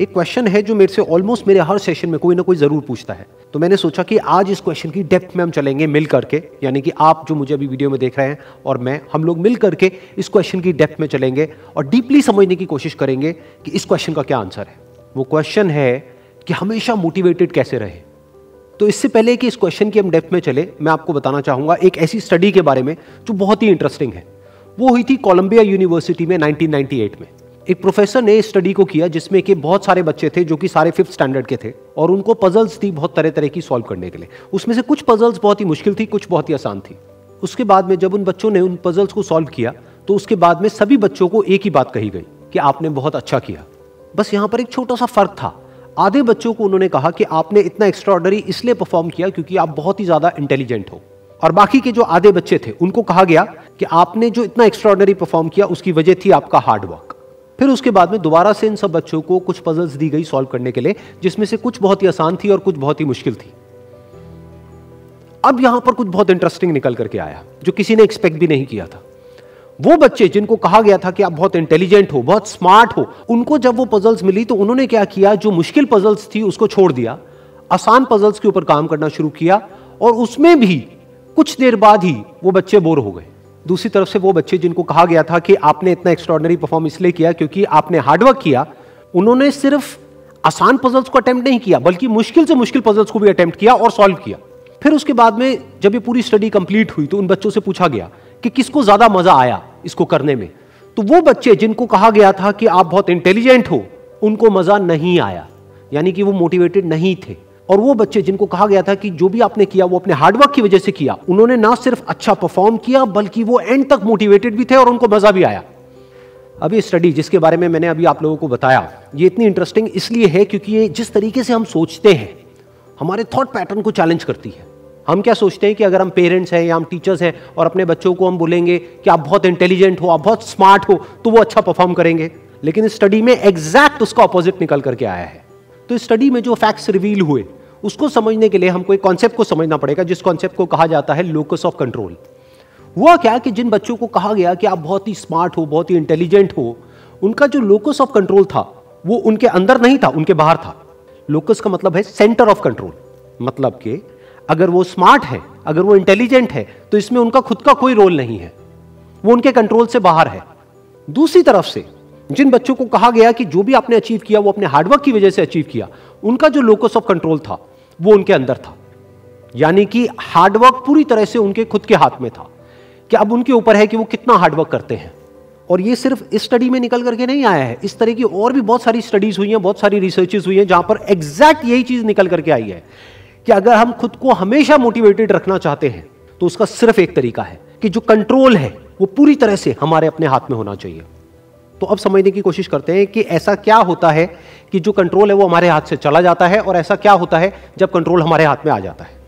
एक क्वेश्चन है जो मेरे से ऑलमोस्ट मेरे हर सेशन में कोई ना कोई ज़रूर पूछता है। तो मैंने सोचा कि आज इस क्वेश्चन की डेप्थ में हम चलेंगे मिल करके, यानी कि आप जो मुझे अभी वीडियो में देख रहे हैं और मैं, हम लोग मिल करके इस क्वेश्चन की डेप्थ में चलेंगे और डीपली समझने की कोशिश करेंगे कि इस क्वेश्चन का क्या आंसर है। वो क्वेश्चन है कि हमेशा मोटिवेटेड कैसे रहे। तो इससे पहले कि इस क्वेश्चन की हम डेप्थ में चले, मैं आपको बताना चाहूँगा एक ऐसी स्टडी के बारे में जो बहुत ही इंटरेस्टिंग है। वो हुई थी कोलंबिया यूनिवर्सिटी में 1998 में। एक प्रोफेसर ने स्टडी को किया जिसमें कि बहुत सारे बच्चे थे जो कि सारे फिफ्थ स्टैंडर्ड के थे और उनको पजल्स थी बहुत तरह तरह की सॉल्व करने के लिए। उसमें से कुछ पजल्स बहुत ही मुश्किल थी, कुछ बहुत ही आसान थी। उसके बाद में जब उन बच्चों ने उन पजल्स को सॉल्व किया तो उसके बाद में सभी बच्चों को एक ही बात कही गई कि आपने बहुत अच्छा किया। बस यहाँ पर एक छोटा सा फ़र्क था। आधे बच्चों को उन्होंने कहा कि आपने इतना एक्स्ट्रॉर्डनरी इसलिए परफॉर्म किया क्योंकि आप बहुत ही ज़्यादा इंटेलिजेंट हो। और बाकी के जो आधे बच्चे थे, उनको कहा गया कि आपने जो इतना एक्स्ट्रॉर्डनरी परफॉर्म किया, उसकी वजह थी आपका हार्ड वर्क फिर उसके बाद में दोबारा से इन सब बच्चों को कुछ पजल्स दी गई सॉल्व करने के लिए, जिसमें से कुछ बहुत ही आसान थी और कुछ बहुत ही मुश्किल थी। अब यहाँ पर कुछ बहुत इंटरेस्टिंग निकल करके आया, जो किसी ने एक्सपेक्ट भी नहीं किया था। वो बच्चे जिनको कहा गया था कि आप बहुत इंटेलिजेंट हो, बहुत स्मार्ट हो, उनको जब वो पजल्स मिली तो उन्होंने क्या किया, जो मुश्किल पजल्स थी उसको छोड़ दिया, आसान पजल्स के ऊपर काम करना शुरू किया, और उसमें भी कुछ देर बाद ही वो बच्चे बोर हो गए। दूसरी तरफ़ से वो बच्चे जिनको कहा गया था कि आपने इतना एक्स्ट्रॉर्डनरी परफॉर्म इसलिए किया क्योंकि आपने हार्डवर्क किया, उन्होंने सिर्फ़ आसान पजल्स को अटेम्प्ट नहीं किया, बल्कि मुश्किल से मुश्किल पजल्स को भी अटेम्प्ट किया और सॉल्व किया। फिर उसके बाद में जब ये पूरी स्टडी कंप्लीट हुई तो उन बच्चों से पूछा गया कि किसको ज़्यादा मज़ा आया इसको करने में। तो वो बच्चे जिनको कहा गया था कि आप बहुत इंटेलिजेंट हो, उनको मज़ा नहीं आया, यानी कि वो मोटिवेटेड नहीं थे। और वो बच्चे जिनको कहा गया था कि जो भी आपने किया, वो अपने हार्डवर्क की वजह से किया। उन्होंने ना सिर्फ़ अच्छा परफॉर्म किया, बल्कि वो एंड तक मोटिवेटेड भी थे और उनको मज़ा भी आया। ये स्टडी जिसके बारे में मैंने अभी आप लोगों को बताया, ये इतनी इंटरेस्टिंग इसलिए है क्योंकि ये जिस तरीके से हम सोचते हैं, हमारे थॉट पैटर्न को चैलेंज करती है। हम क्या सोचते हैं कि अगर हम पेरेंट्स हैं या हम टीचर्स हैं और अपने बच्चों को हम बोलेंगे कि आप बहुत इंटेलिजेंट हो, आप बहुत स्मार्ट हो तो वो अच्छा परफॉर्म करेंगे। लेकिन इस स्टडी में एग्जैक्ट उसका ऑपोजिट निकल करके आया है। तो इस स्टडी में जो फैक्ट्स रिवील हुए उसको समझने के लिए हमको एक कॉन्सेप्ट को समझना पड़ेगा, जिस कॉन्सेप्ट को कहा जाता है लोकस ऑफ़ कंट्रोल हुआ क्या कि जिन बच्चों को कहा गया कि आप बहुत ही स्मार्ट हो, बहुत ही इंटेलिजेंट हो, उनका जो लोकस ऑफ़ कंट्रोल था, वो उनके अंदर नहीं था, उनके बाहर था. लोकस का मतलब है सेंटर ऑफ़ कंट्रोल मतलब कि अगर वो स्मार्ट है, अगर वो इंटेलिजेंट है तो इसमें उनका खुद का कोई रोल नहीं है. वो उनके कंट्रोल से बाहर है. दूसरी तरफ़ से, जिन बच्चों को कहा गया कि जो भी आपने अचीव किया, वो अपने हार्डवर्क की वजह से अचीव किया, उनका जो लोकस ऑफ़ कंट्रोल था वो उनके अंदर था। यानी कि हार्डवर्क पूरी तरह से उनके खुद के हाथ में था कि अब उनके ऊपर है कि वो कितना हार्डवर्क करते हैं। और ये सिर्फ़ इस स्टडी में निकल करके नहीं आया है। इस तरह की और भी बहुत सारी स्टडीज़ हुई हैं, बहुत सारी रिसर्चेज हुई हैं, जहाँ पर एग्जैक्ट यही चीज़ निकल करके आई है कि अगर हम खुद को हमेशा मोटिवेटेड रखना चाहते हैं तो उसका सिर्फ़ एक तरीका है कि जो कंट्रोल है, वो पूरी तरह से हमारे अपने हाथ में होना चाहिए। तो अब समझने की कोशिश करते हैं कि ऐसा क्या होता है कि जो कंट्रोल है वो हमारे हाथ से चला जाता है और ऐसा क्या होता है जब कंट्रोल हमारे हाथ में आ जाता है।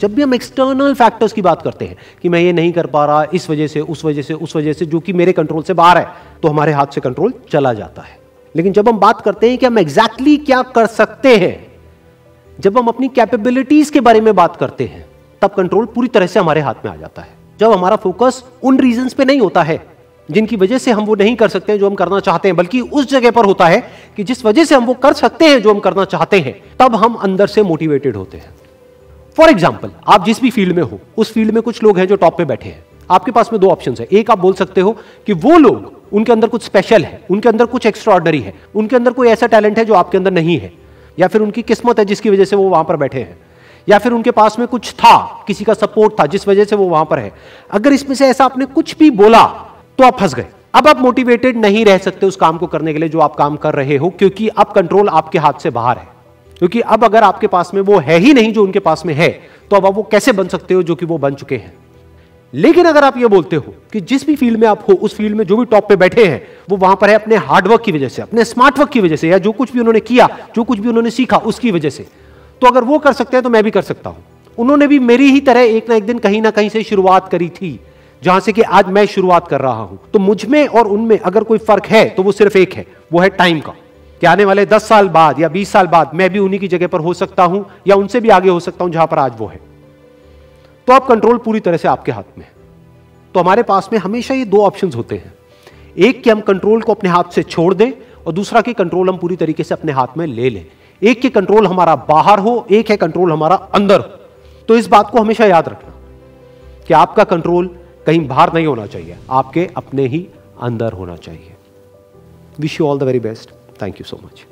जब भी हम एक्सटर्नल फैक्टर्स की बात करते हैं कि मैं ये नहीं कर पा रहा, इस वजह से, उस वजह से, उस वजह से, जो कि मेरे कंट्रोल से बाहर है तो हमारे हाथ से कंट्रोल चला जाता है। लेकिन जब हम बात करते हैं कि हम एग्जैक्टली exactly क्या कर सकते हैं, जब हम अपनी कैपेबिलिटीज के बारे में बात करते हैं, तब कंट्रोल पूरी तरह से हमारे हाथ में आ जाता है। जब हमारा फोकस उन रीजंस पे नहीं होता है जिनकी वजह से हम वो नहीं कर सकते हैं जो हम करना चाहते हैं, बल्कि उस जगह पर होता है कि जिस वजह से हम वो कर सकते हैं जो हम करना चाहते हैं, तब हम अंदर से मोटिवेटेड होते हैं। फॉर एग्ज़ाम्पल आप जिस भी फ़ील्ड में हो, उस फ़ील्ड में कुछ लोग हैं जो टॉप पे बैठे हैं। आपके पास में दो ऑप्शन है। एक आप बोल सकते हो कि वो लोग, उनके अंदर कुछ स्पेशल है, उनके अंदर कुछ एक्स्ट्रॉर्डनरी है, उनके अंदर कोई ऐसा टैलेंट है जो आपके अंदर नहीं है, या फिर उनकी किस्मत है जिसकी वजह से वो वहाँ पर बैठे हैं, या फिर उनके पास में कुछ था, किसी का सपोर्ट था जिस वजह से वो वहाँ पर है। अगर इसमें से ऐसा आपने कुछ भी बोला तो आप फंस गए। अब आप मोटिवेटेड नहीं रह सकते उस काम को करने के लिए जो आप काम कर रहे हो, क्योंकि अब कंट्रोल आपके हाथ से बाहर है। क्योंकि अब अगर आपके पास में वो है ही नहीं जो उनके पास में है तो अब आप वो कैसे बन सकते हो जो कि वो बन चुके हैं? लेकिन अगर आप ये बोलते हो कि जिस भी फ़ील्ड में आप हो, उस फ़ील्ड में जो भी टॉप पे बैठे हैं, वो वहाँ पर है अपने हार्डवर्क की वजह से, अपने स्मार्ट वर्क की वजह से, या जो कुछ भी उन्होंने किया, जो कुछ भी उन्होंने सीखा, उसकी वजह से तो अगर वो कर सकते हैं तो मैं भी कर सकता हूँ। उन्होंने भी मेरी ही तरह एक ना एक दिन कहीं ना कहीं से शुरुआत करी थी। जहाँ से कि आज मैं शुरुआत कर रहा हूँ। तो मुझमें और उनमें अगर कोई फ़र्क है तो वो सिर्फ़ एक है, वो है टाइम का। कि आने वाले दस साल बाद या बीस साल बाद मैं भी उन्हीं की जगह पर हो सकता हूँ या उनसे भी आगे हो सकता हूँ जहाँ पर आज वो है। तो अब कंट्रोल पूरी तरह से आपके हाथ में है। तो हमारे पास में हमेशा ये दो ऑप्शन होते हैं। एक कि हम कंट्रोल को अपने हाथ से छोड़ दें और दूसरा कि कंट्रोल हम पूरी तरीके से अपने हाथ में ले लें। एक के कंट्रोल हमारा बाहर हो, एक है कंट्रोल हमारा अंदर हो। तो इस बात को हमेशा याद रखना कि आपका कंट्रोल कहीं बाहर नहीं होना चाहिए। आपके अपने ही अंदर होना चाहिए। Wish you all the very best thank you so much